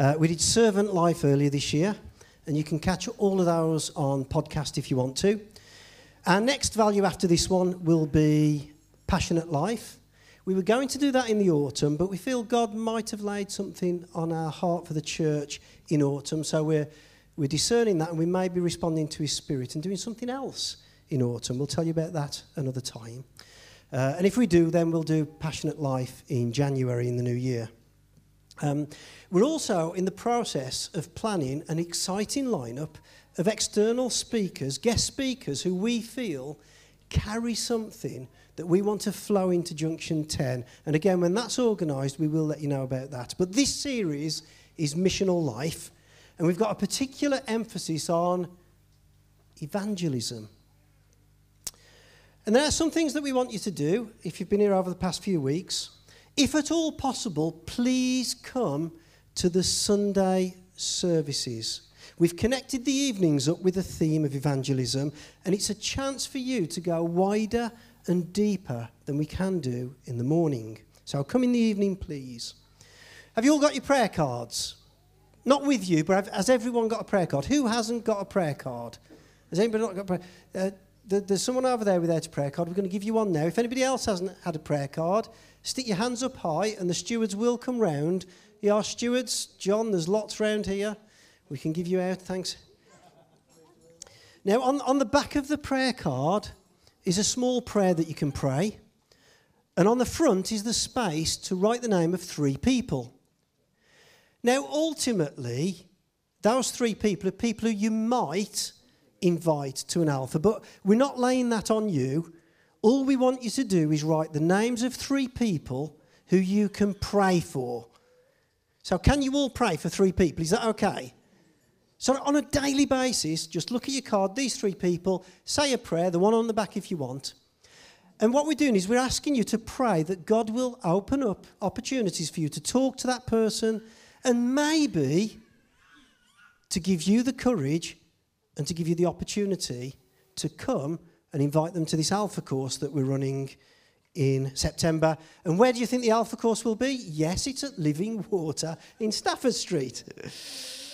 Uh, we did Servant Life earlier this year, and you can catch all of those on podcast if you want to. Our next value after this one will be Passionate Life. We were going to do that in the autumn, but we feel God might have laid something on our heart for the church in autumn, so we're, we're discerning that and we may be responding to His Spirit and doing something else in autumn. We'll tell you about that another time. Uh, and if we do, then we'll do Passionate Life in January in the new year. Um, we're also in the process of planning an exciting lineup of external speakers, guest speakers, who we feel carry something that we want to flow into Junction 10. And again, when that's organised, we will let you know about that. But this series is Missional Life, and we've got a particular emphasis on evangelism. And there are some things that we want you to do if you've been here over the past few weeks. If at all possible, please come to the Sunday services. We've connected the evenings up with a theme of evangelism, and it's a chance for you to go wider and deeper than we can do in the morning. So come in the evening, please. Have you all got your prayer cards? Not with you, but has everyone got a prayer card? Who hasn't got a prayer card? Has anybody not got a prayer? Uh, there's someone over there with their prayer card. We're going to give you one now. If anybody else hasn't had a prayer card, stick your hands up high, and the stewards will come round. You are stewards, John. There's lots round here. We can give you out. Thanks. Now, on, on the back of the prayer card is a small prayer that you can pray, and on the front is the space to write the name of three people. Now, ultimately, those three people are people who you might invite to an alpha, but we're not laying that on you. All we want you to do is write the names of three people who you can pray for. So, can you all pray for three people? Is that okay? So, on a daily basis, just look at your card, these three people, say a prayer, the one on the back if you want. And what we're doing is we're asking you to pray that God will open up opportunities for you to talk to that person and maybe to give you the courage and to give you the opportunity to come and invite them to this Alpha course that we're running in September. And where do you think the Alpha course will be? Yes, it's at Living Water in Stafford Street.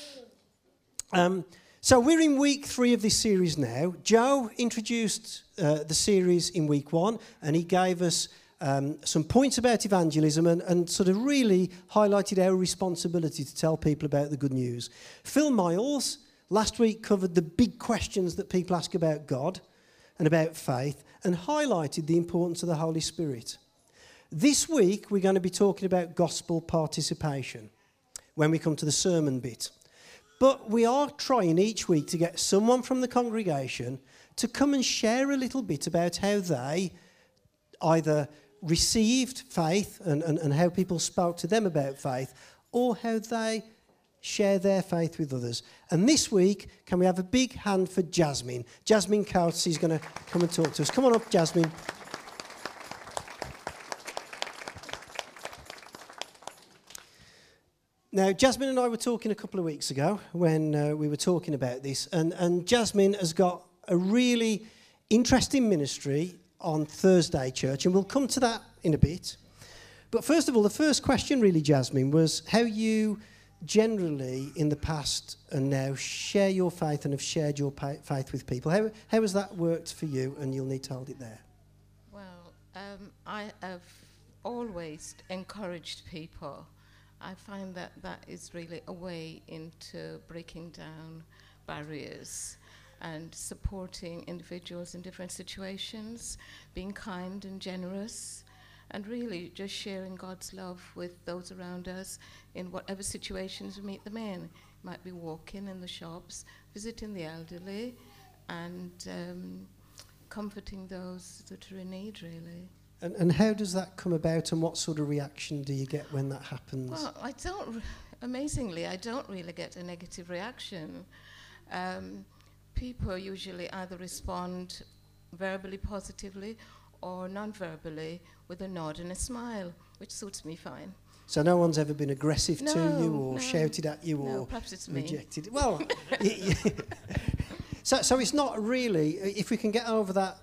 um, so we're in week three of this series now. Joe introduced uh, the series in week one, and he gave us um, some points about evangelism and, and sort of really highlighted our responsibility to tell people about the good news. Phil Miles last week covered the big questions that people ask about God and about faith and highlighted the importance of the Holy Spirit. This week, we're going to be talking about gospel participation when we come to the sermon bit. But we are trying each week to get someone from the congregation to come and share a little bit about how they either received faith and, and, and how people spoke to them about faith, or how they share their faith with others. And this week, can we have a big hand for Jasmine? Jasmine Coates is going to come and talk to us. Come on up, Jasmine. Now, Jasmine and I were talking a couple of weeks ago when uh, we were talking about this, and, and Jasmine has got a really interesting ministry on Thursday Church, and we'll come to that in a bit. But first of all, the first question, really, Jasmine, was how you generally in the past and now share your faith and have shared your faith with people. How, how has that worked for you? And you'll need to hold it there. Well, um, I have always encouraged people. I find that that is really a way into breaking down barriers and supporting individuals in different situations, being kind and generous, and really just sharing God's love with those around us in whatever situations we meet them in. Might be walking in the shops, visiting the elderly, and um, comforting those that are in need, really. And, and how does that come about, and what sort of reaction do you get when that happens? Well, I don't, amazingly, I don't really get a negative reaction. Um, people usually either respond verbally positively or non-verbally with a nod and a smile, which suits me fine. So no one's ever been aggressive no, to you or no, shouted at you no, or perhaps it's rejected. Me. Well, so so it's not really. If we can get over that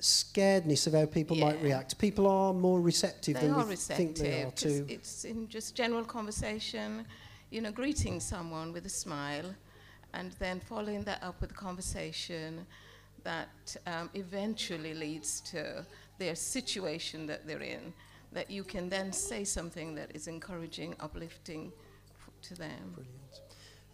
scaredness of how people yeah. might react, people are more receptive they than we receptive think they are too. It's in just general conversation. you know, greeting someone with a smile and then following that up with a conversation that um, eventually leads to their situation that they're in, that you can then say something that is encouraging, uplifting to them. Brilliant.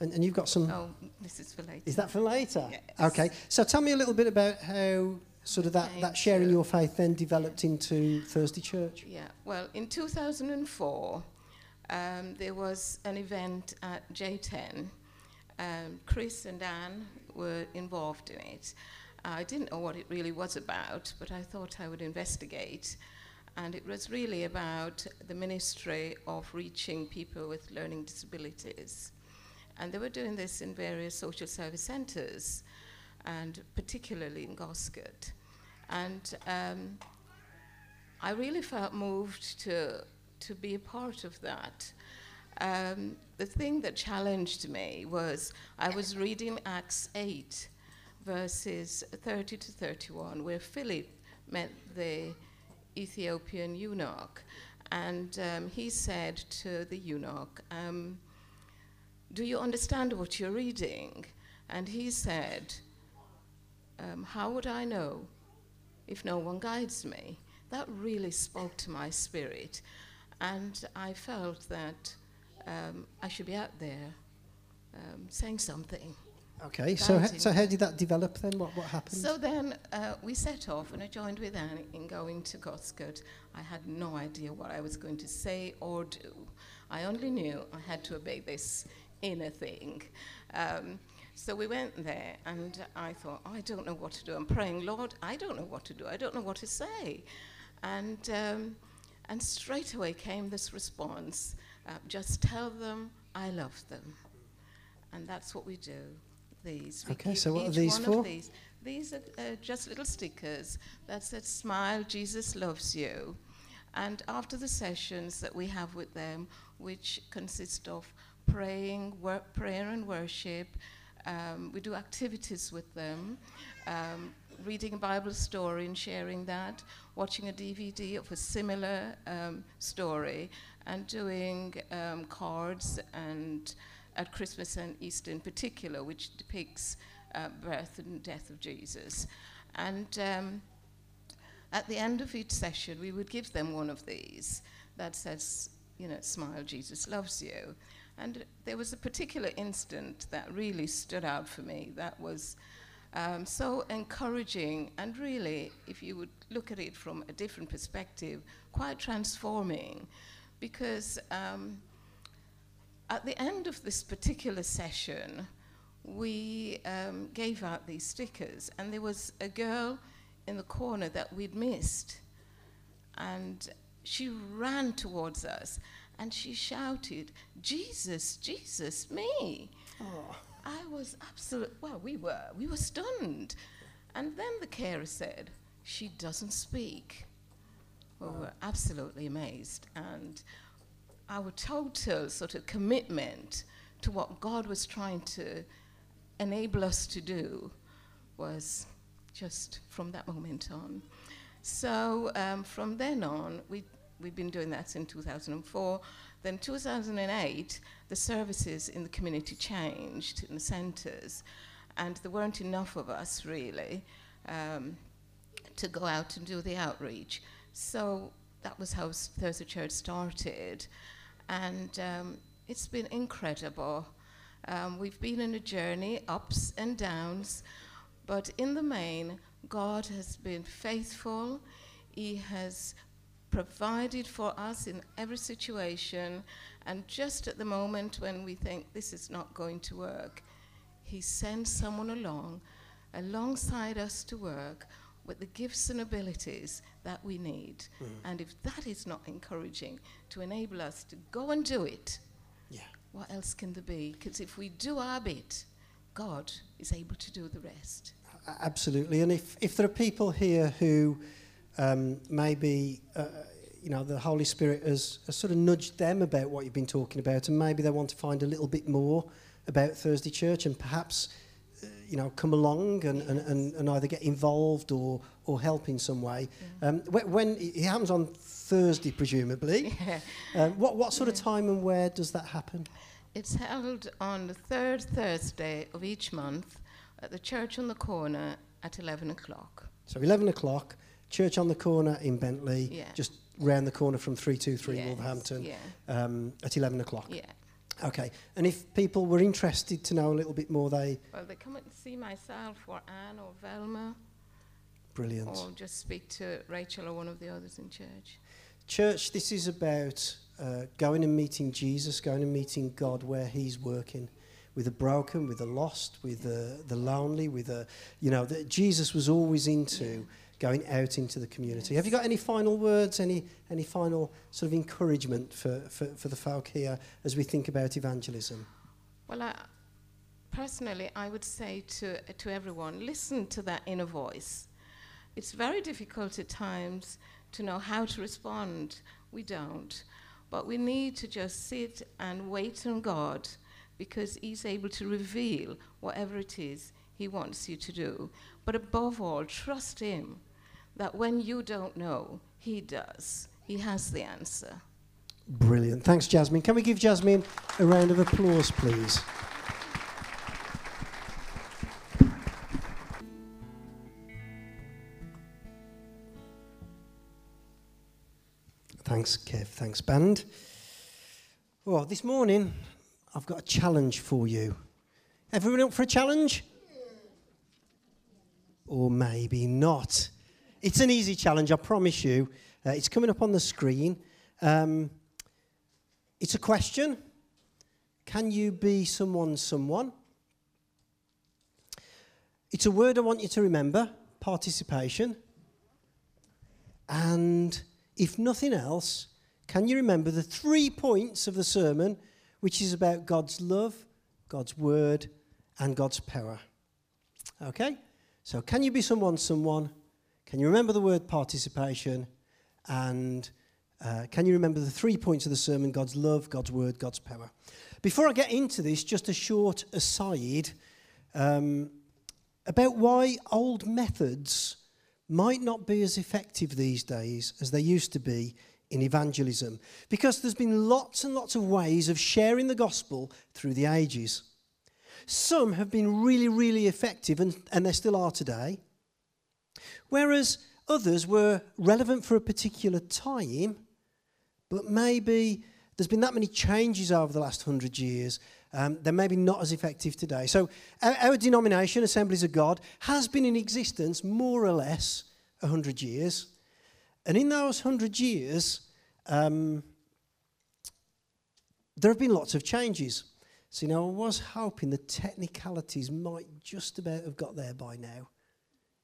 And, and you've got some. Oh, this is for later. Is that for later? Yes. Okay. So tell me a little bit about how sort of that, that sharing you. your faith then developed into Thursday Church. Yeah, well, in 2004, um, there was an event at J10. Um, Chris and Anne were involved in it. I didn't know what it really was about, but I thought I would investigate. And it was really about the ministry of reaching people with learning disabilities. And they were doing this in various social service centres, and particularly in Goscote. And um, I really felt moved to, to be a part of that. Um, the thing that challenged me was I was reading Acts 8, verses 30 to 31, where Philip met the Ethiopian eunuch. And um, he said to the eunuch, um, Do you understand what you're reading? And he said, um, How would I know if no one guides me? That really spoke to my spirit. And I felt that um, I should be out there um, saying something. Okay. So, ha- so how did that develop then? What, what happened? So then uh, we set off, and I joined with Anne in going to Goscote. I had no idea what I was going to say or do. I only knew I had to obey this inner thing. Um, so we went there, and I thought, oh, I don't know what to do. I'm praying, Lord, I don't know what to do. I don't know what to say. And, um, and straight away came this response uh, just tell them I love them. And that's what we do. These. We Okay, so what are these for? These. these are uh, just little stickers that said, Smile, Jesus loves you. And after the sessions that we have with them, which consist of praying, prayer and worship, um, we do activities with them, um, reading a Bible story and sharing that, watching a DVD of a similar um, story, and doing um, cards and at Christmas and Easter in particular, which depicts uh, birth and death of Jesus. And um, at the end of each session, we would give them one of these that says, you know, smile, Jesus loves you. And there was a particular instant that really stood out for me that was um, so encouraging and really, if you would look at it from a different perspective, quite transforming. Because um, at the end of this particular session, we um, gave out these stickers, and there was a girl in the corner that we'd missed. And she ran towards us and she shouted, Jesus, Jesus, me. Oh. I was absolute. Well, we were. We were stunned. And then the carer said, She doesn't speak. Well, we were absolutely amazed. And our total sort of commitment to what God was trying to enable us to do was just from that moment on. So um, from then on, we, we've been doing that since 2004. Then 2008, the services in the community changed in the centres, and there weren't enough of us really um, to go out and do the outreach. So that was how Thursday Church started, and um, it's been incredible. Um, we've been on a journey, ups and downs, but in the main, God has been faithful. He has provided for us in every situation, and just at the moment when we think this is not going to work, He sends someone along alongside us to work with the gifts and abilities that we need. And if that is not encouraging to enable us to go and do it, Yeah. what else can there be? Because if we do our bit, God is able to do the rest. Absolutely. And if, if there are people here who um, maybe, uh, you know, the Holy Spirit has, has sort of nudged them about what you've been talking about, and maybe they want to find a little bit more about Thursday Church and perhaps, you know, come along and, and, and, and either get involved or, or help in some way. Um, when, when it happens on Thursday, presumably, Yeah. um, what, what sort of time and where does that happen? It's held on the third Thursday of each month at the church on the corner at 11 o'clock. So 11 o'clock, church on the corner in Bentley, Yeah. just round the corner from 323 Yes, Wolverhampton Yeah, um, at 11 o'clock. yeah. Okay, and if people were interested to know a little bit more, they Well, they come and see myself or Anne or Velma brilliant. or just speak to Rachel or one of the others in church. Church, this is about uh, going and meeting Jesus, going and meeting God where He's working with the broken, with the lost, with the, the lonely, with the, you know, that Jesus was always into going out into the community. Have you got any final words, any, any final sort of encouragement for, for, for the folk here as we think about evangelism? Well, I, personally, I would say to, to everyone listen to that inner voice. It's very difficult at times to know how to respond. We don't. But we need to just sit and wait on God because He's able to reveal whatever it is He wants you to do. But above all, trust Him that when you don't know, He does. He has the answer. Brilliant. Thanks, Jasmine. Can we give Jasmine a round of applause, please? Thanks, Kev. Thanks, band. Well, this morning I've got a challenge for you. Everyone up for a challenge? Or maybe not. It's an easy challenge, I promise you. Uh, it's coming up on the screen. Um, it's a question Can you be someone's someone? It's a word I want you to remember participation. And if nothing else, can you remember the three points of the sermon, which is about God's love, God's word, and God's power? Okay? So, can you be someone's someone? Can you remember the word participation? And uh, can you remember the three points of the sermon God's love, God's word, God's power? Before I get into this, just a short aside um, about why old methods might not be as effective these days as they used to be in evangelism. Because there's been lots and lots of ways of sharing the gospel through the ages. Some have been really, really effective, and, and they still are today. Whereas others were relevant for a particular time, but maybe there's been that many changes over the last hundred years, um, they're maybe not as effective today. So, our, our denomination, Assemblies of God, has been in existence more or less 100 years. And in those 100 years, um, there have been lots of changes. So, you know, I was hoping the technicalities might just about have got there by now,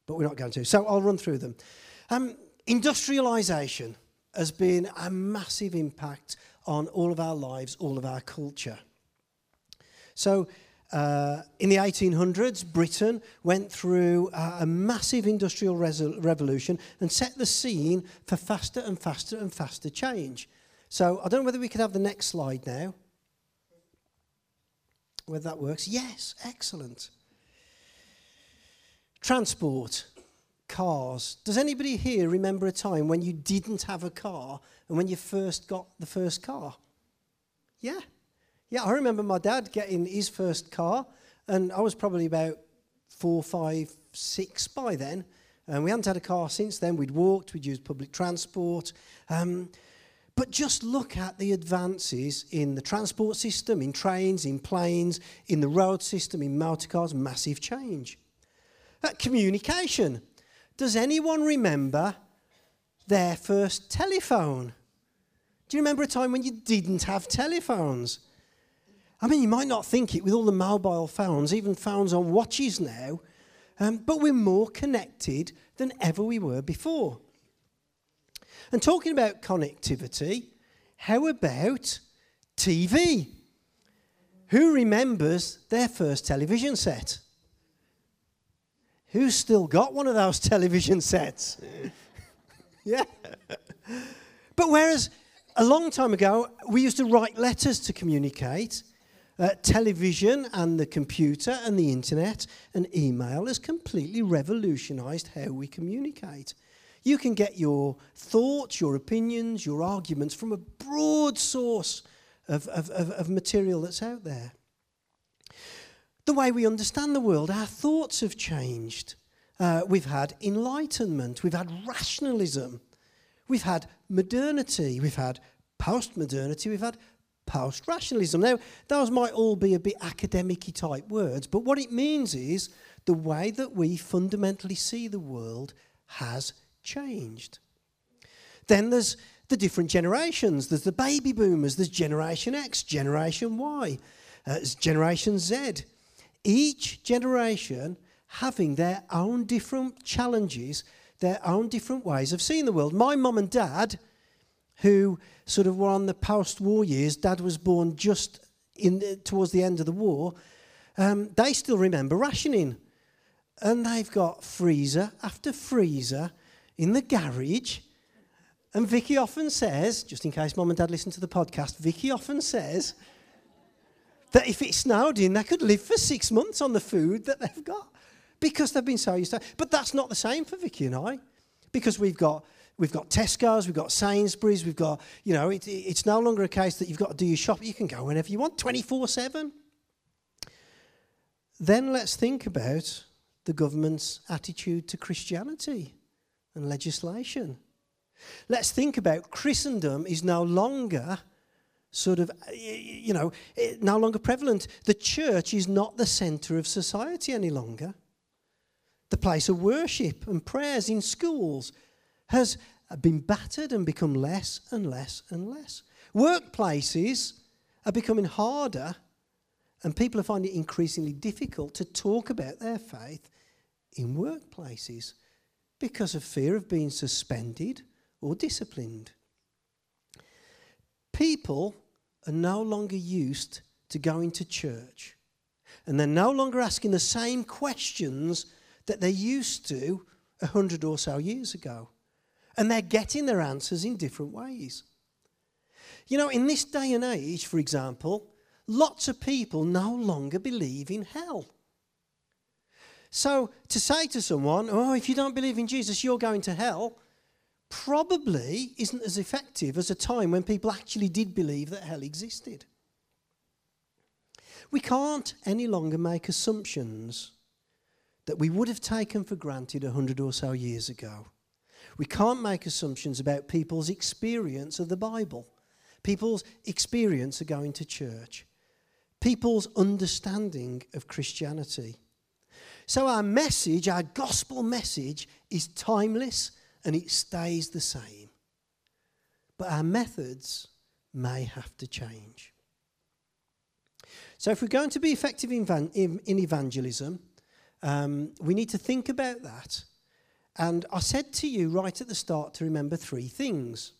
but we're not going to. So, I'll run through them. Um, industrialization has been a massive impact on all of our lives, all of our culture. So, uh, in the 1800s, Britain went through a massive industrial revolution and set the scene for faster and faster and faster change. So, I don't know whether we could have the next slide now. Whether that works. Yes, excellent. Transport, cars. Does anybody here remember a time when you didn't have a car and when you first got the first car? Yeah. Yeah, I remember my dad getting his first car, and I was probably about four, five, six by then. And we hadn't had a car since then. We'd walked, we'd used public transport. Um, but just look at the advances in the transport system, in trains, in planes, in the road system, in motor cars, massive change. Uh, communication. Does anyone remember their first telephone? Do you remember a time when you didn't have telephones? I mean, you might not think it with all the mobile phones, even phones on watches now, um, but we're more connected than ever we were before. And talking about connectivity, how about TV? Who remembers their first television set? Who's still got one of those television sets? yeah. But whereas a long time ago, we used to write letters to communicate, uh, television and the computer and the internet and email has completely revolutionized how we communicate. You can get your thoughts, your opinions, your arguments from a broad source of, of, of, of material that's out there. The way we understand the world, our thoughts have changed. Uh, we've had enlightenment, we've had rationalism, we've had modernity, we've had post modernity, we've had post rationalism. Now, those might all be a bit academic type words, but what it means is the way that we fundamentally see the world has changed. Then there's the different generations. There's the baby boomers, there's Generation X, Generation Y, uh, Generation Z. Each generation having their own different challenges, their own different ways of seeing the world. My mum and dad, who sort of were on the post-war years, dad was born just in towards the end of the war, um, they still remember rationing. And they've got freezer after freezer in the garage. And Vicky often says, just in case mum and dad listen to the podcast, Vicky often says that if it snowed in, they could live for six months on the food that they've got because they've been so used to it. But that's not the same for Vicky and I because we've got we've got Tesco's, we've got Sainsbury's, we've got, you know, it, it's no longer a case that you've got to do your shopping. You can go whenever you want, 24 7. Then let's think about the government's attitude to Christianity and legislation. Let's think about Christendom is no longer sort of, uh, you know, eh, no longer prevalent. The church is not the centre of society any longer. The place of worship and prayers in schools has uh, been battered and become less and less and less. Workplaces are becoming harder, and people are finding it increasingly difficult to talk about their faith in workplaces because of fear of being suspended or disciplined. People are no longer used to going to church, and they're no longer asking the same questions that they used to a hundred or so years ago. And they're getting their answers in different ways. You know, in this day and age, for example, lots of people no longer believe in hell. So to say to someone, oh, if you don't believe in Jesus, you're going to hell, probably isn't as effective as a time when people actually did believe that hell existed. We can't any longer make assumptions that we would have taken for granted a hundred or so years ago. We can't make assumptions about people's experience of the Bible, people's experience of going to church, people's understanding of Christianity. So, our message, our gospel message, is timeless and it stays the same. But our methods may have to change. So, if we're going to be effective in, van- in, in evangelism, um, we need to think about that. And I said to you right at the start to remember three things.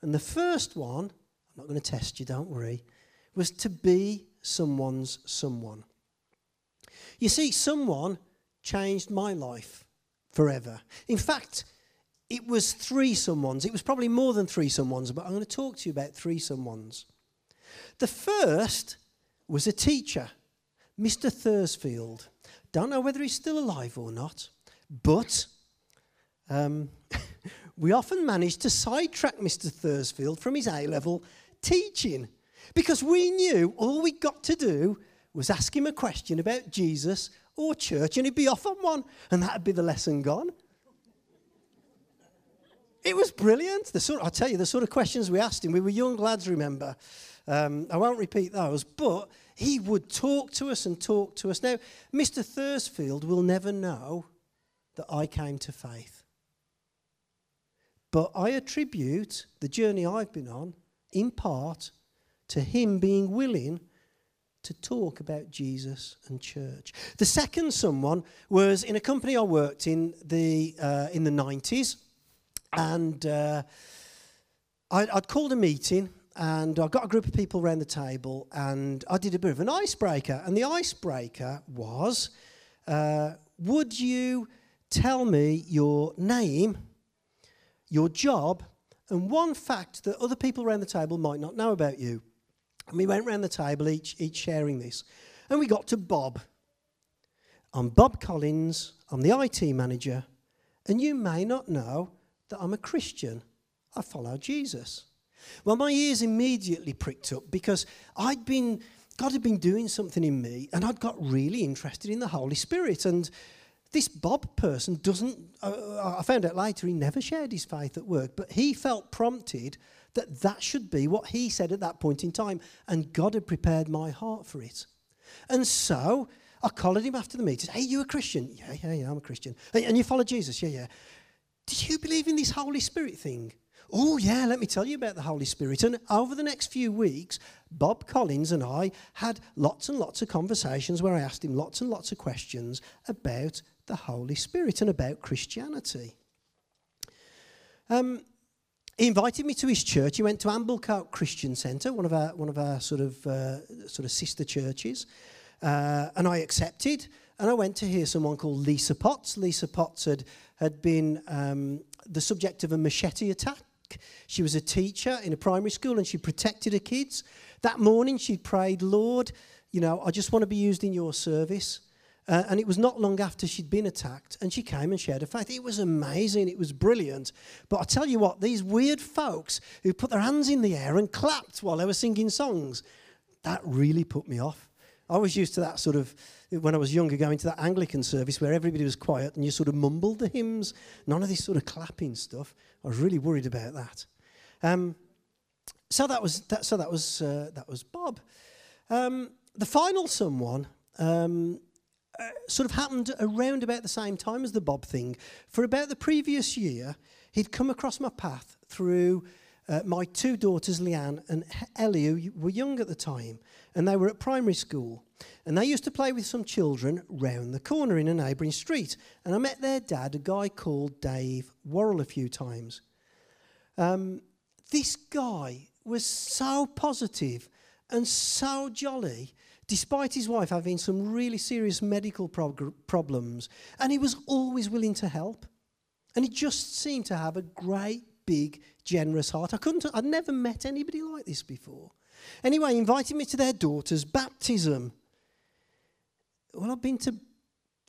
And the first one, I'm not going to test you, don't worry, was to be someone's someone. You see, someone changed my life forever. In fact, it was three someones. It was probably more than three someones, but I'm going to talk to you about three someones. The first was a teacher, Mr. Thursfield. Don't know whether he's still alive or not, but um, we often managed to sidetrack Mr. Thursfield from his A level teaching because we knew all we got to do was ask him a question about Jesus or church and he'd be off on one, and that'd be the lesson gone. It was brilliant. The sort, I'll tell you, the sort of questions we asked him, we were young lads, remember. Um, I won't repeat those, but he would talk to us and talk to us. Now, Mr. Thursfield will never know that I came to faith. But I attribute the journey I've been on, in part, to him being willing to talk about Jesus and church. The second someone was in a company I worked in the uh, in the 90s, and uh, I, I'd called a meeting and I got a group of people around the table, and I did a bit of an icebreaker. And the icebreaker was uh, Would you tell me your name, your job, and one fact that other people around the table might not know about you? And we went around the table, each, each sharing this. And we got to Bob. I'm Bob Collins, I'm the IT manager, and you may not know that I'm a Christian. I follow Jesus. Well, my ears immediately pricked up because I'd been, God had been doing something in me and I'd got really interested in the Holy Spirit. And this Bob person doesn't, uh, I found out later, he never shared his faith at work, but he felt prompted that that should be what he said at that point in time. And God had prepared my heart for it. And so I collared him after the meeting. Hey, you a Christian? Yeah, yeah, yeah, I'm a Christian. And you follow Jesus? Yeah, yeah. Do you believe in this Holy Spirit thing? Oh, yeah, let me tell you about the Holy Spirit. And over the next few weeks, Bob Collins and I had lots and lots of conversations where I asked him lots and lots of questions about the Holy Spirit and about Christianity. Um, he invited me to his church. He went to Amblecote Christian Centre, one of our one of our sort of uh, sort of sister churches, uh, and I accepted. And I went to hear someone called Lisa Potts. Lisa Potts had had been um, the subject of a machete attack. She was a teacher in a primary school, and she protected her kids. That morning, she prayed, "Lord, you know, I just want to be used in Your service." Uh, and it was not long after she'd been attacked, and she came and shared her faith. It was amazing, it was brilliant. But I tell you what, these weird folks who put their hands in the air and clapped while they were singing songs, that really put me off. I was used to that sort of, when I was younger, going to that Anglican service where everybody was quiet and you sort of mumbled the hymns. None of this sort of clapping stuff. I was really worried about that. Um, so that was that. So that was uh, that was Bob. Um, the final someone. Um, uh, sort of happened around about the same time as the Bob thing. For about the previous year, he'd come across my path through uh, my two daughters, Leanne and Ellie, who were young at the time, and they were at primary school. And they used to play with some children round the corner in a neighbouring street. And I met their dad, a guy called Dave Worrell, a few times. Um, this guy was so positive and so jolly despite his wife having some really serious medical prog- problems, and he was always willing to help. And he just seemed to have a great, big, generous heart. I couldn't, I'd never met anybody like this before. Anyway, invited me to their daughter's baptism. Well, I've been to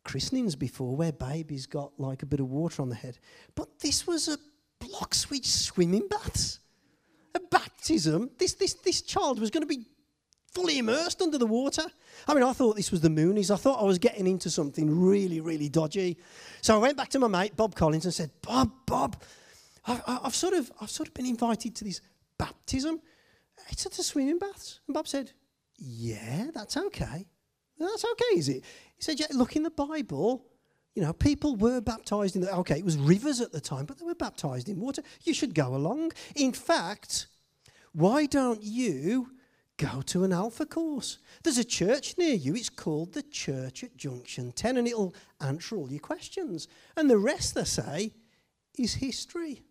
christenings before where babies got like a bit of water on the head, but this was a Bloxwich swimming baths. A baptism. This, this, this child was going to be fully immersed under the water. I mean, I thought this was the Moonies. I thought I was getting into something really, really dodgy. So I went back to my mate, Bob Collins, and said, Bob, Bob, I've, I've sort, of, I've sort of been invited to this baptism. It's at the swimming baths. And Bob said, Yeah, that's okay. That's okay, is it? He said, Yeah, look in the Bible. You know, people were baptized in the, okay, it was rivers at the time, but they were baptized in water. You should go along. In fact, why don't you go to an alpha course. There's a church near you. It's called the Church at Junction 10, and it'll answer all your questions. And the rest, they say, is history.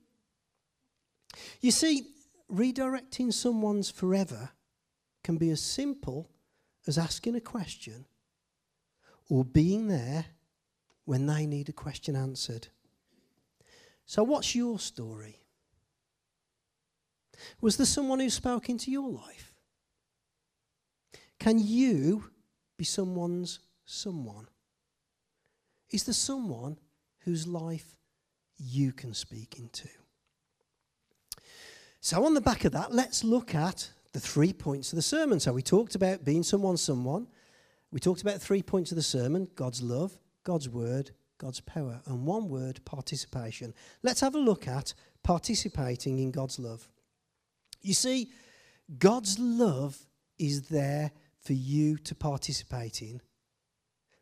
You see, redirecting someone's forever can be as simple as asking a question or being there when they need a question answered. So, what's your story? Was there someone who spoke into your life? Can you be someone's someone? Is there someone whose life you can speak into? So, on the back of that, let's look at the three points of the sermon. So, we talked about being someone, someone. We talked about three points of the sermon God's love, God's word, God's power, and one word participation. Let's have a look at participating in God's love. You see, God's love is there for you to participate in,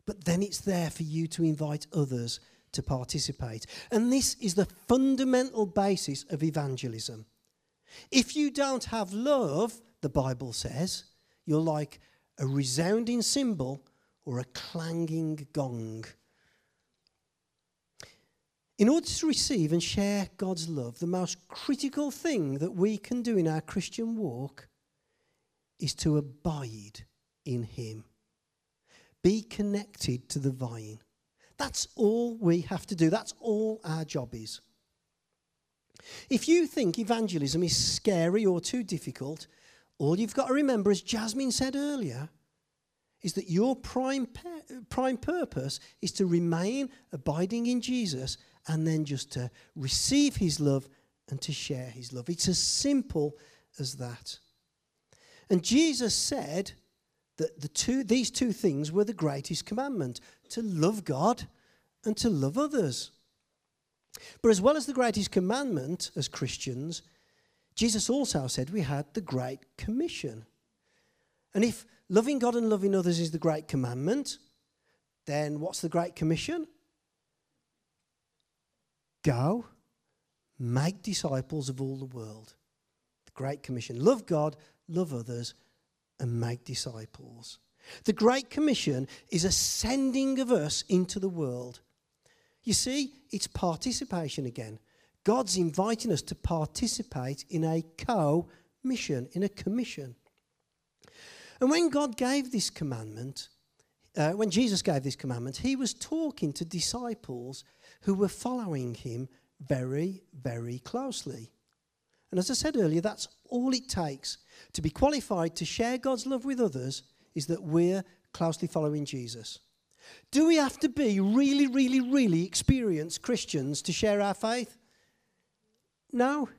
but then it's there for you to invite others to participate. And this is the fundamental basis of evangelism. If you don't have love, the Bible says, you're like a resounding cymbal or a clanging gong. In order to receive and share God's love, the most critical thing that we can do in our Christian walk is to abide in Him. Be connected to the vine. That's all we have to do. That's all our job is. If you think evangelism is scary or too difficult, all you've got to remember, as Jasmine said earlier, is that your prime, prime purpose is to remain abiding in Jesus and then just to receive his love and to share his love. It's as simple as that. And Jesus said that the two, these two things were the greatest commandment to love God and to love others. But as well as the greatest commandment as Christians, Jesus also said we had the Great Commission. And if loving God and loving others is the Great Commandment, then what's the Great Commission? Go, make disciples of all the world. The Great Commission. Love God, love others, and make disciples. The Great Commission is a sending of us into the world. You see, it's participation again. God's inviting us to participate in a co mission, in a commission. And when God gave this commandment, uh, when Jesus gave this commandment, he was talking to disciples who were following him very, very closely. And as I said earlier, that's all it takes to be qualified to share God's love with others is that we're closely following Jesus. Do we have to be really, really, really experienced Christians to share our faith? No,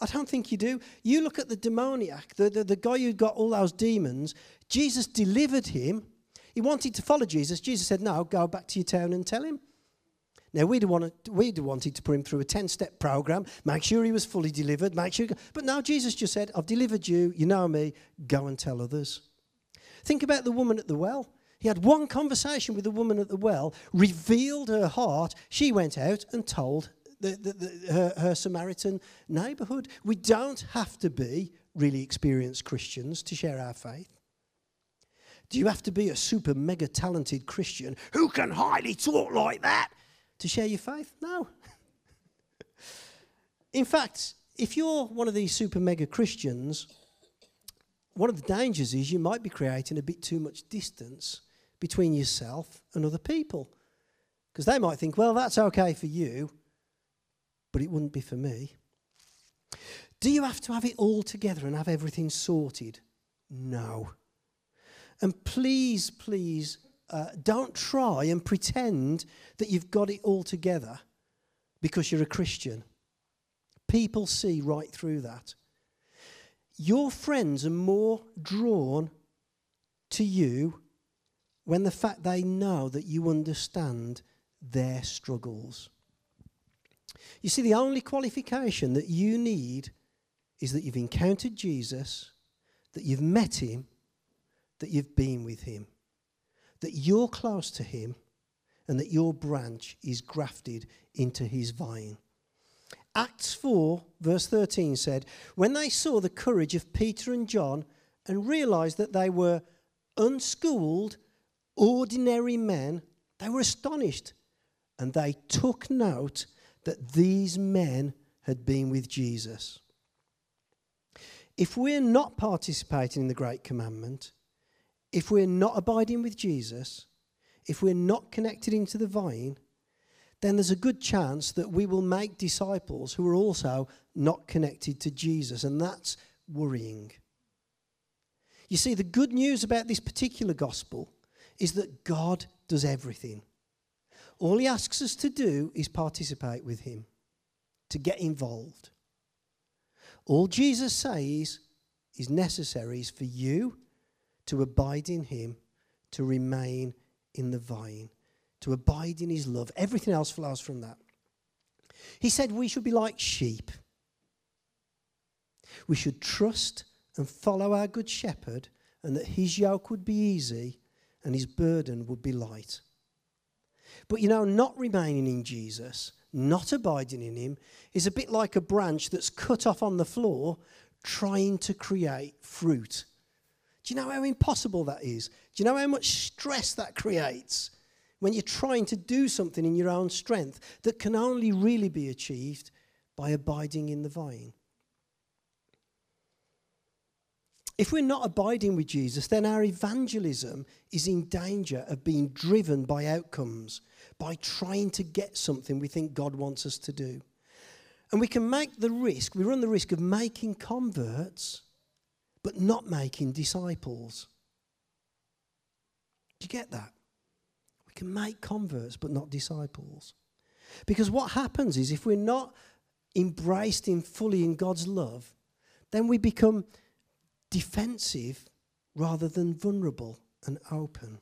I don't think you do. You look at the demoniac, the, the, the guy who got all those demons, Jesus delivered him. He wanted to follow Jesus. Jesus said, No, go back to your town and tell him. Now, we'd, wanted, we'd wanted to put him through a 10 step program, make sure he was fully delivered, make sure. But now Jesus just said, I've delivered you, you know me, go and tell others. Think about the woman at the well. He had one conversation with the woman at the well, revealed her heart. She went out and told the, the, the, her, her Samaritan neighborhood. We don't have to be really experienced Christians to share our faith. Do you have to be a super mega talented Christian who can highly talk like that to share your faith? No. In fact, if you're one of these super mega Christians, one of the dangers is you might be creating a bit too much distance between yourself and other people. Because they might think, well, that's okay for you, but it wouldn't be for me. Do you have to have it all together and have everything sorted? No. And please, please, uh, don't try and pretend that you've got it all together because you're a Christian. People see right through that. Your friends are more drawn to you when the fact they know that you understand their struggles. You see, the only qualification that you need is that you've encountered Jesus, that you've met him, that you've been with him, that you're close to him, and that your branch is grafted into his vine. Acts 4, verse 13 said, When they saw the courage of Peter and John and realized that they were unschooled, ordinary men, they were astonished and they took note that these men had been with Jesus. If we're not participating in the Great Commandment, if we're not abiding with Jesus, if we're not connected into the vine, then there's a good chance that we will make disciples who are also not connected to Jesus, and that's worrying. You see, the good news about this particular gospel is that God does everything. All he asks us to do is participate with him, to get involved. All Jesus says is necessary is for you to abide in him, to remain in the vine, to abide in his love. Everything else flows from that. He said we should be like sheep. We should trust and follow our good shepherd, and that his yoke would be easy and his burden would be light. But you know, not remaining in Jesus, not abiding in Him, is a bit like a branch that's cut off on the floor trying to create fruit. Do you know how impossible that is? Do you know how much stress that creates when you're trying to do something in your own strength that can only really be achieved by abiding in the vine? If we're not abiding with Jesus, then our evangelism is in danger of being driven by outcomes, by trying to get something we think God wants us to do. And we can make the risk, we run the risk of making converts, but not making disciples. Do you get that? We can make converts, but not disciples. Because what happens is if we're not embraced in fully in God's love, then we become defensive rather than vulnerable and open.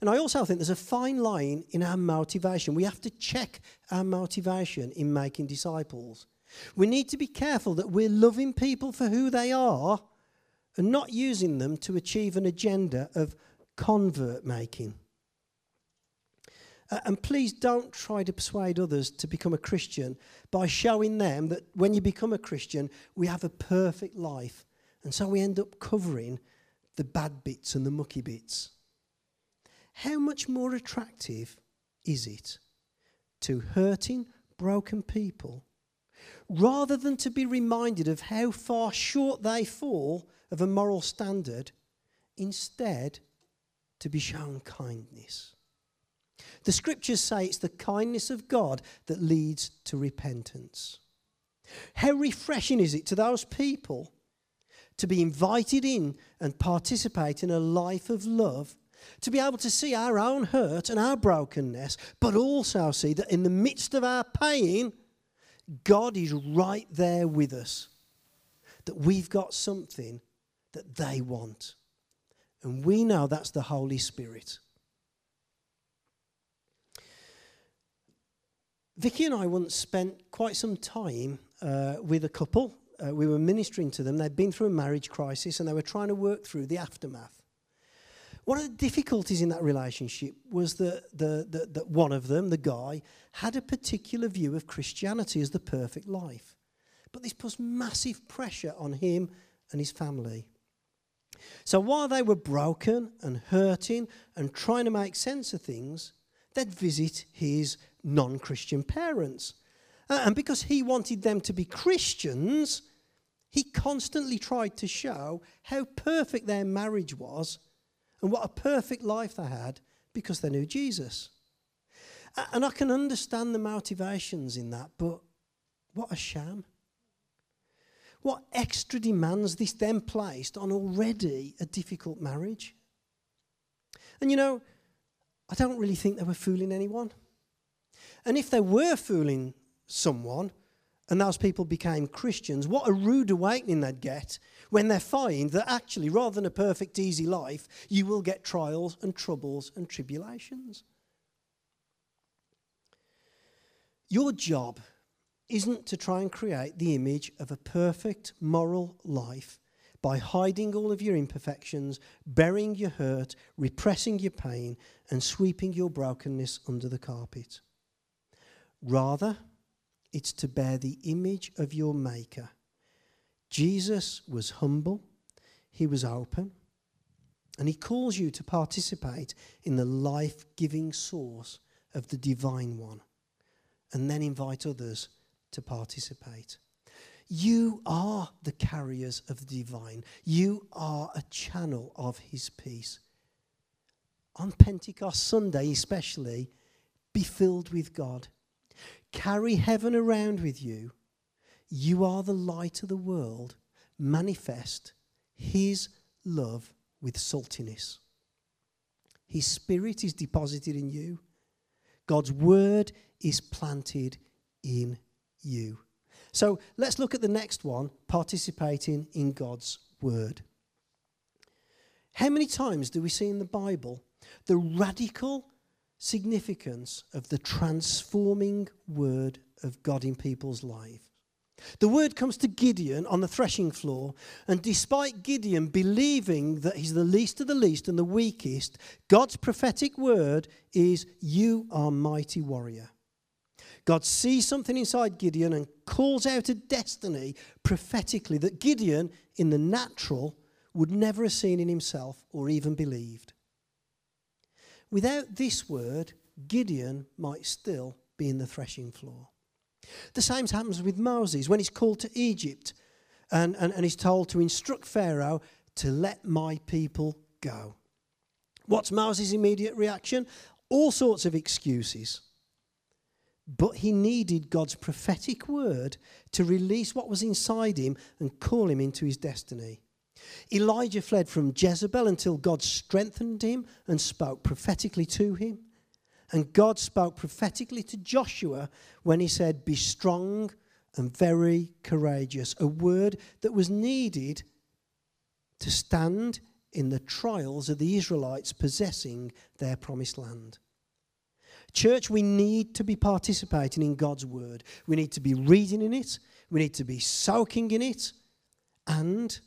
And I also think there's a fine line in our motivation. We have to check our motivation in making disciples. We need to be careful that we're loving people for who they are and not using them to achieve an agenda of convert making. Uh, and please don't try to persuade others to become a Christian by showing them that when you become a Christian, we have a perfect life. And so we end up covering the bad bits and the mucky bits. How much more attractive is it to hurting, broken people rather than to be reminded of how far short they fall of a moral standard, instead, to be shown kindness? The scriptures say it's the kindness of God that leads to repentance. How refreshing is it to those people to be invited in and participate in a life of love, to be able to see our own hurt and our brokenness, but also see that in the midst of our pain, God is right there with us. That we've got something that they want. And we know that's the Holy Spirit. Vicky and I once spent quite some time uh, with a couple. Uh, we were ministering to them. They'd been through a marriage crisis and they were trying to work through the aftermath. One of the difficulties in that relationship was that, the, the, that one of them, the guy, had a particular view of Christianity as the perfect life. But this puts massive pressure on him and his family. So while they were broken and hurting and trying to make sense of things, they'd visit his non Christian parents. Uh, and because he wanted them to be Christians, he constantly tried to show how perfect their marriage was and what a perfect life they had because they knew Jesus. And I can understand the motivations in that, but what a sham. What extra demands this then placed on already a difficult marriage? And you know, I don't really think they were fooling anyone. And if they were fooling someone and those people became Christians, what a rude awakening they'd get when they find that actually, rather than a perfect, easy life, you will get trials and troubles and tribulations. Your job isn't to try and create the image of a perfect moral life by hiding all of your imperfections, burying your hurt, repressing your pain, and sweeping your brokenness under the carpet. Rather, it's to bear the image of your Maker. Jesus was humble, he was open, and he calls you to participate in the life giving source of the divine one, and then invite others to participate. You are the carriers of the divine. You are a channel of his peace. On Pentecost Sunday, especially, be filled with God carry heaven around with you, you are the light of the world. Manifest His love with saltiness. His Spirit is deposited in you. God's Word is planted in you. So let's look at the next one participating in God's Word. How many times do we see in the Bible the radical significance of the transforming word of God in people's lives. The word comes to Gideon on the threshing floor, and despite Gideon believing that he's the least of the least and the weakest, God's prophetic word is, You are mighty warrior. God sees something inside Gideon and calls out a destiny prophetically that Gideon, in the natural, would never have seen in himself or even believed. Without this word, Gideon might still be in the threshing floor. The same happens with Moses when he's called to Egypt and, and, and he's told to instruct Pharaoh to let my people go. What's Moses' immediate reaction? All sorts of excuses. But he needed God's prophetic word to release what was inside him and call him into his destiny. Elijah fled from Jezebel until God strengthened him and spoke prophetically to him. And God spoke prophetically to Joshua when he said, Be strong and very courageous, a word that was needed to stand in the trials of the Israelites possessing their promised land. Church, we need to be participating in God's word. We need to be reading in it. We need to be soaking in it. And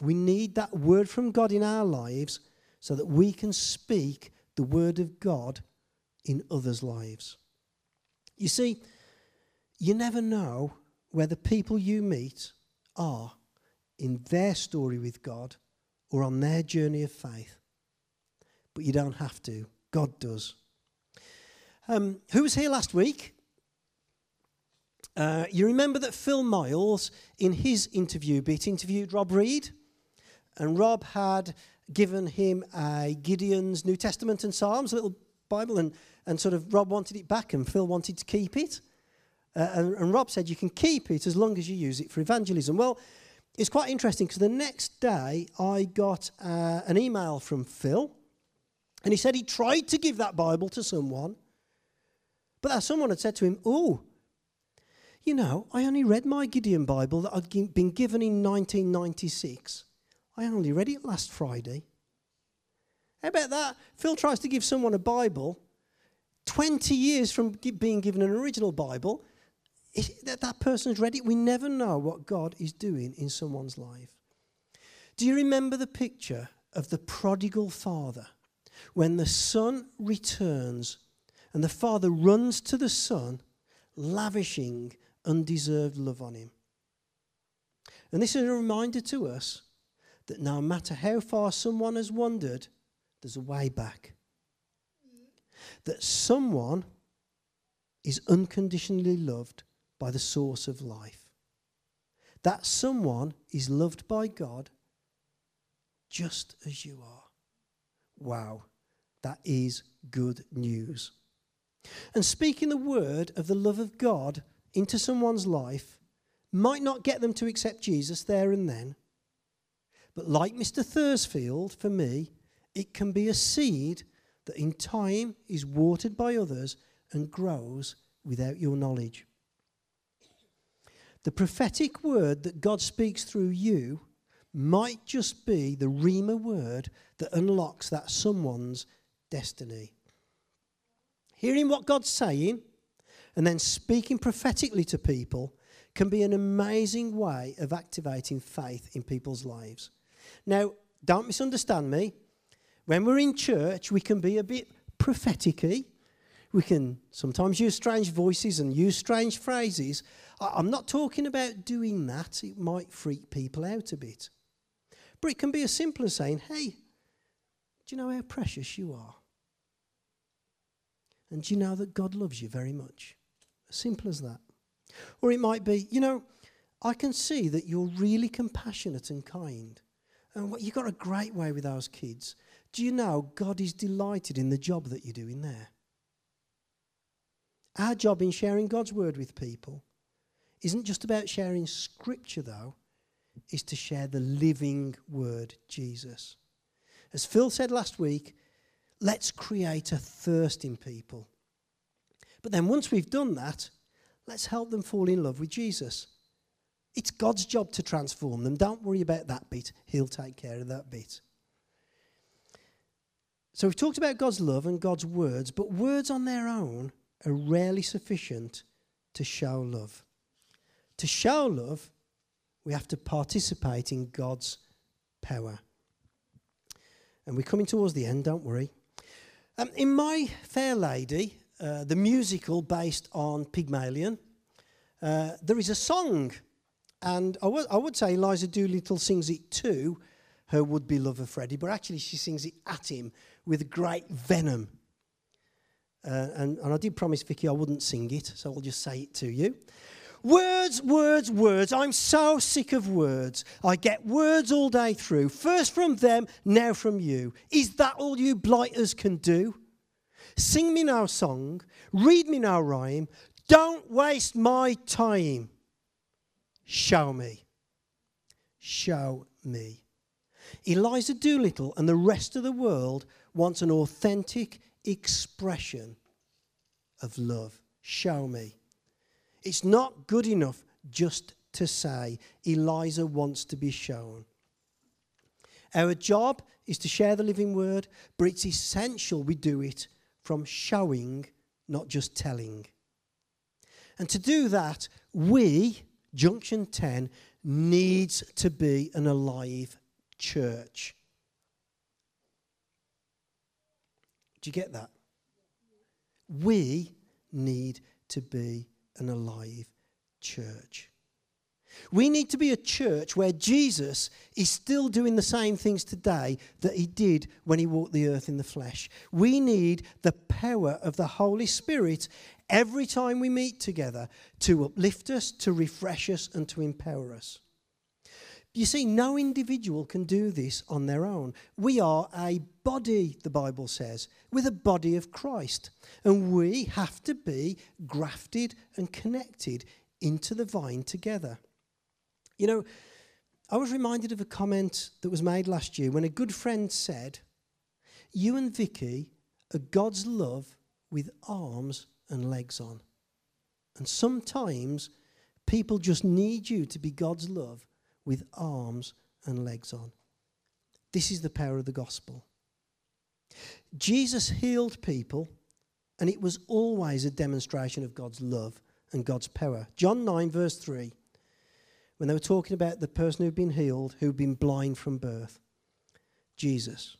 we need that word from God in our lives so that we can speak the word of God in others' lives. You see, you never know where the people you meet are in their story with God or on their journey of faith. But you don't have to, God does. Um, who was here last week? Uh, you remember that Phil Miles, in his interview bit, interviewed Rob Reed? And Rob had given him a Gideon's New Testament and Psalms, a little Bible, and, and sort of Rob wanted it back and Phil wanted to keep it. Uh, and, and Rob said, You can keep it as long as you use it for evangelism. Well, it's quite interesting because the next day I got uh, an email from Phil, and he said he tried to give that Bible to someone, but that someone had said to him, Oh, you know, I only read my Gideon Bible that I'd been given in 1996. I only read it last Friday. How about that? Phil tries to give someone a Bible 20 years from being given an original Bible. That, that person's read it. We never know what God is doing in someone's life. Do you remember the picture of the prodigal father when the son returns and the father runs to the son, lavishing undeserved love on him? And this is a reminder to us that no matter how far someone has wandered, there's a way back. That someone is unconditionally loved by the source of life. That someone is loved by God just as you are. Wow, that is good news. And speaking the word of the love of God into someone's life might not get them to accept Jesus there and then. But like Mr. Thursfield, for me, it can be a seed that in time is watered by others and grows without your knowledge. The prophetic word that God speaks through you might just be the Rhema word that unlocks that someone's destiny. Hearing what God's saying and then speaking prophetically to people can be an amazing way of activating faith in people's lives. Now, don't misunderstand me. When we're in church, we can be a bit prophetic We can sometimes use strange voices and use strange phrases. I'm not talking about doing that, it might freak people out a bit. But it can be as simple as saying, hey, do you know how precious you are? And do you know that God loves you very much? As simple as that. Or it might be, you know, I can see that you're really compassionate and kind. And you've got a great way with those kids. Do you know God is delighted in the job that you're doing there? Our job in sharing God's word with people isn't just about sharing scripture, though, is to share the living word, Jesus. As Phil said last week, let's create a thirst in people. But then once we've done that, let's help them fall in love with Jesus. It's God's job to transform them. Don't worry about that bit, He'll take care of that bit. So we've talked about God's love and God's words, but words on their own are rarely sufficient to show love. To show love, we have to participate in God's power. And we're coming towards the end, don't worry. Um, in My Fair Lady, uh, the musical based on Pygmalion, uh, there is a song. And I, would say Eliza Doolittle sings it to her would be lover Freddie, but actually she sings it at him with great venom. Uh, and, and I did promise Vicky I wouldn't sing it, so I'll just say it to you. Words, words, words. I'm so sick of words. I get words all day through. First from them, now from you. Is that all you blighters can do? Sing me now song, read me now rhyme. Don't waste my time. Show me. Show me. Eliza Doolittle and the rest of the world wants an authentic expression of love. Show me. It's not good enough just to say, Eliza wants to be shown. Our job is to share the living word, but it's essential we do it from showing, not just telling. And to do that, we, Junction 10, needs to be an alive church. Do you get that? We need to be an alive church. We need to be a church where Jesus is still doing the same things today that he did when he walked the earth in the flesh. We need the power of the Holy Spirit every time we meet together to uplift us, to refresh us, and to empower us. You see, no individual can do this on their own. We are a body, the Bible says, with a body of Christ. And we have to be grafted and connected into the vine together. You know, I was reminded of a comment that was made last year when a good friend said, You and Vicky are God's love with arms and legs on. And sometimes people just need you to be God's love with arms and legs on. This is the power of the gospel. Jesus healed people, and it was always a demonstration of God's love and God's power. John 9, verse 3, when they were talking about the person who'd been healed, who'd been blind from birth, Jesus.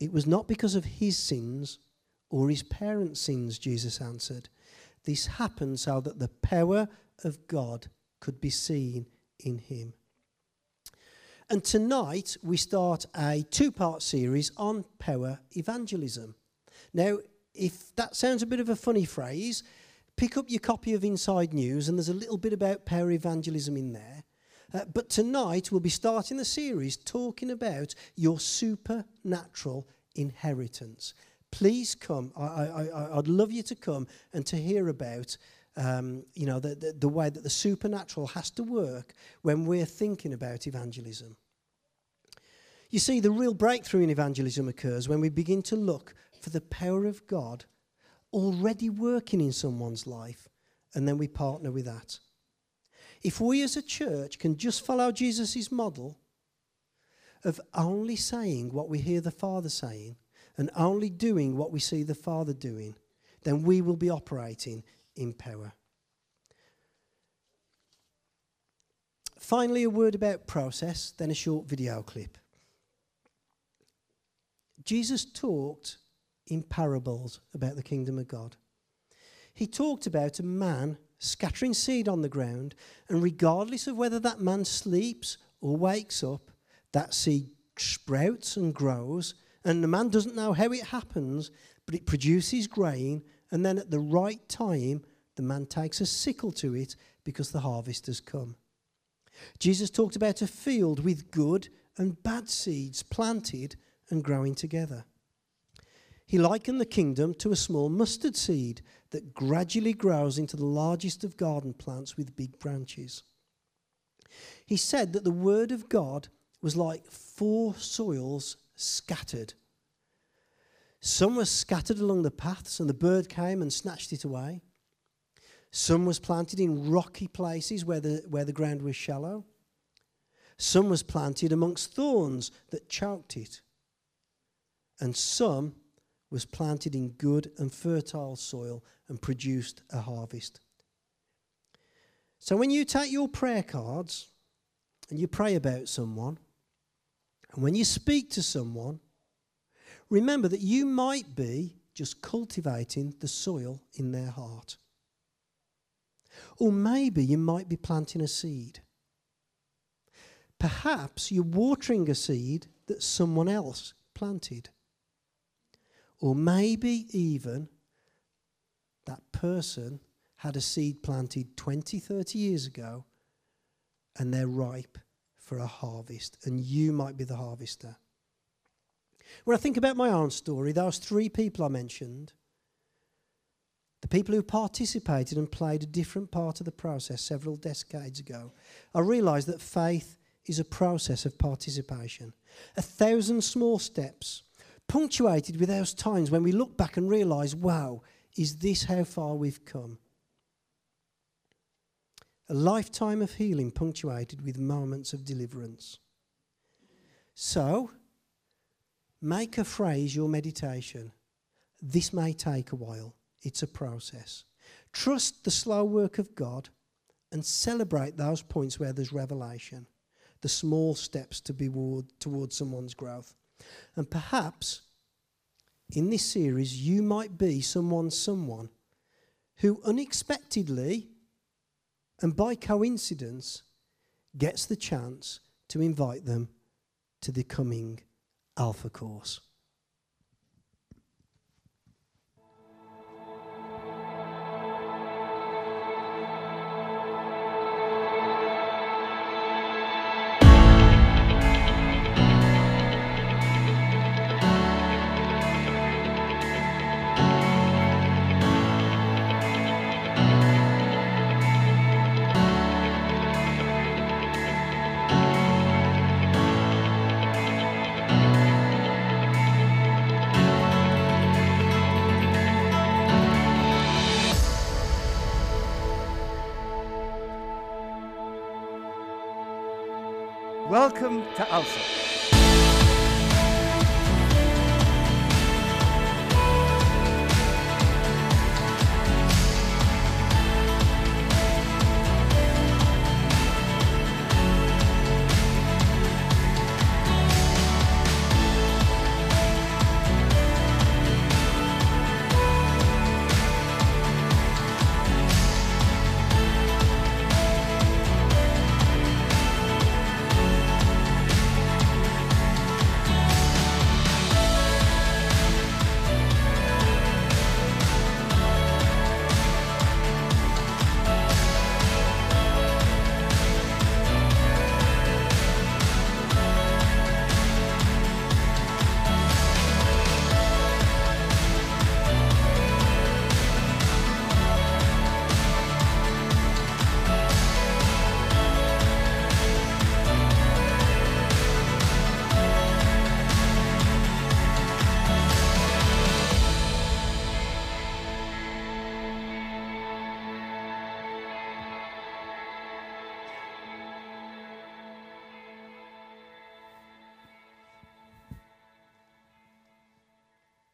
It was not because of his sins or his parents' sins, Jesus answered. This happened so that the power of God could be seen in him. And tonight we start a two part series on power evangelism. Now, if that sounds a bit of a funny phrase, pick up your copy of Inside News, and there's a little bit about power evangelism in there. Uh, but tonight we'll be starting the series talking about your supernatural inheritance. Please come. I, I, I'd love you to come and to hear about um, you know, the, the, the way that the supernatural has to work when we're thinking about evangelism. You see, the real breakthrough in evangelism occurs when we begin to look for the power of God already working in someone's life, and then we partner with that. If we as a church can just follow Jesus' model of only saying what we hear the Father saying and only doing what we see the Father doing, then we will be operating in power. Finally, a word about process, then a short video clip. Jesus talked in parables about the kingdom of God. He talked about a man scattering seed on the ground, and regardless of whether that man sleeps or wakes up, that seed sprouts and grows, and the man doesn't know how it happens, but it produces grain, and then at the right time, the man takes a sickle to it because the harvest has come. Jesus talked about a field with good and bad seeds planted and growing together. He likened the kingdom to a small mustard seed that gradually grows into the largest of garden plants with big branches. He said that the word of God was like four soils scattered. Some were scattered along the paths, and the bird came and snatched it away. Some was planted in rocky places where the, where the ground was shallow. Some was planted amongst thorns that choked it. And some was planted in good and fertile soil and produced a harvest. So when you take your prayer cards and you pray about someone, and when you speak to someone, remember that you might be just cultivating the soil in their heart. Or maybe you might be planting a seed. Perhaps you're watering a seed that someone else planted. Or maybe even that person had a seed planted 20, 30 years ago and they're ripe for a harvest, and you might be the harvester. When I think about my own story, those three people I mentioned, the people who participated and played a different part of the process several decades ago, I realised that faith is a process of participation. A thousand small steps punctuated with those times when we look back and realise, wow, is this how far we've come? a lifetime of healing punctuated with moments of deliverance. So, make a phrase your meditation. This may take a while, it's a process. Trust the slow work of God and celebrate those points where there's revelation, the small steps to be towards someone's growth. And perhaps in this series, you might be someone, someone who unexpectedly and by coincidence gets the chance to invite them to the coming Alpha course. Welcome to Alpha.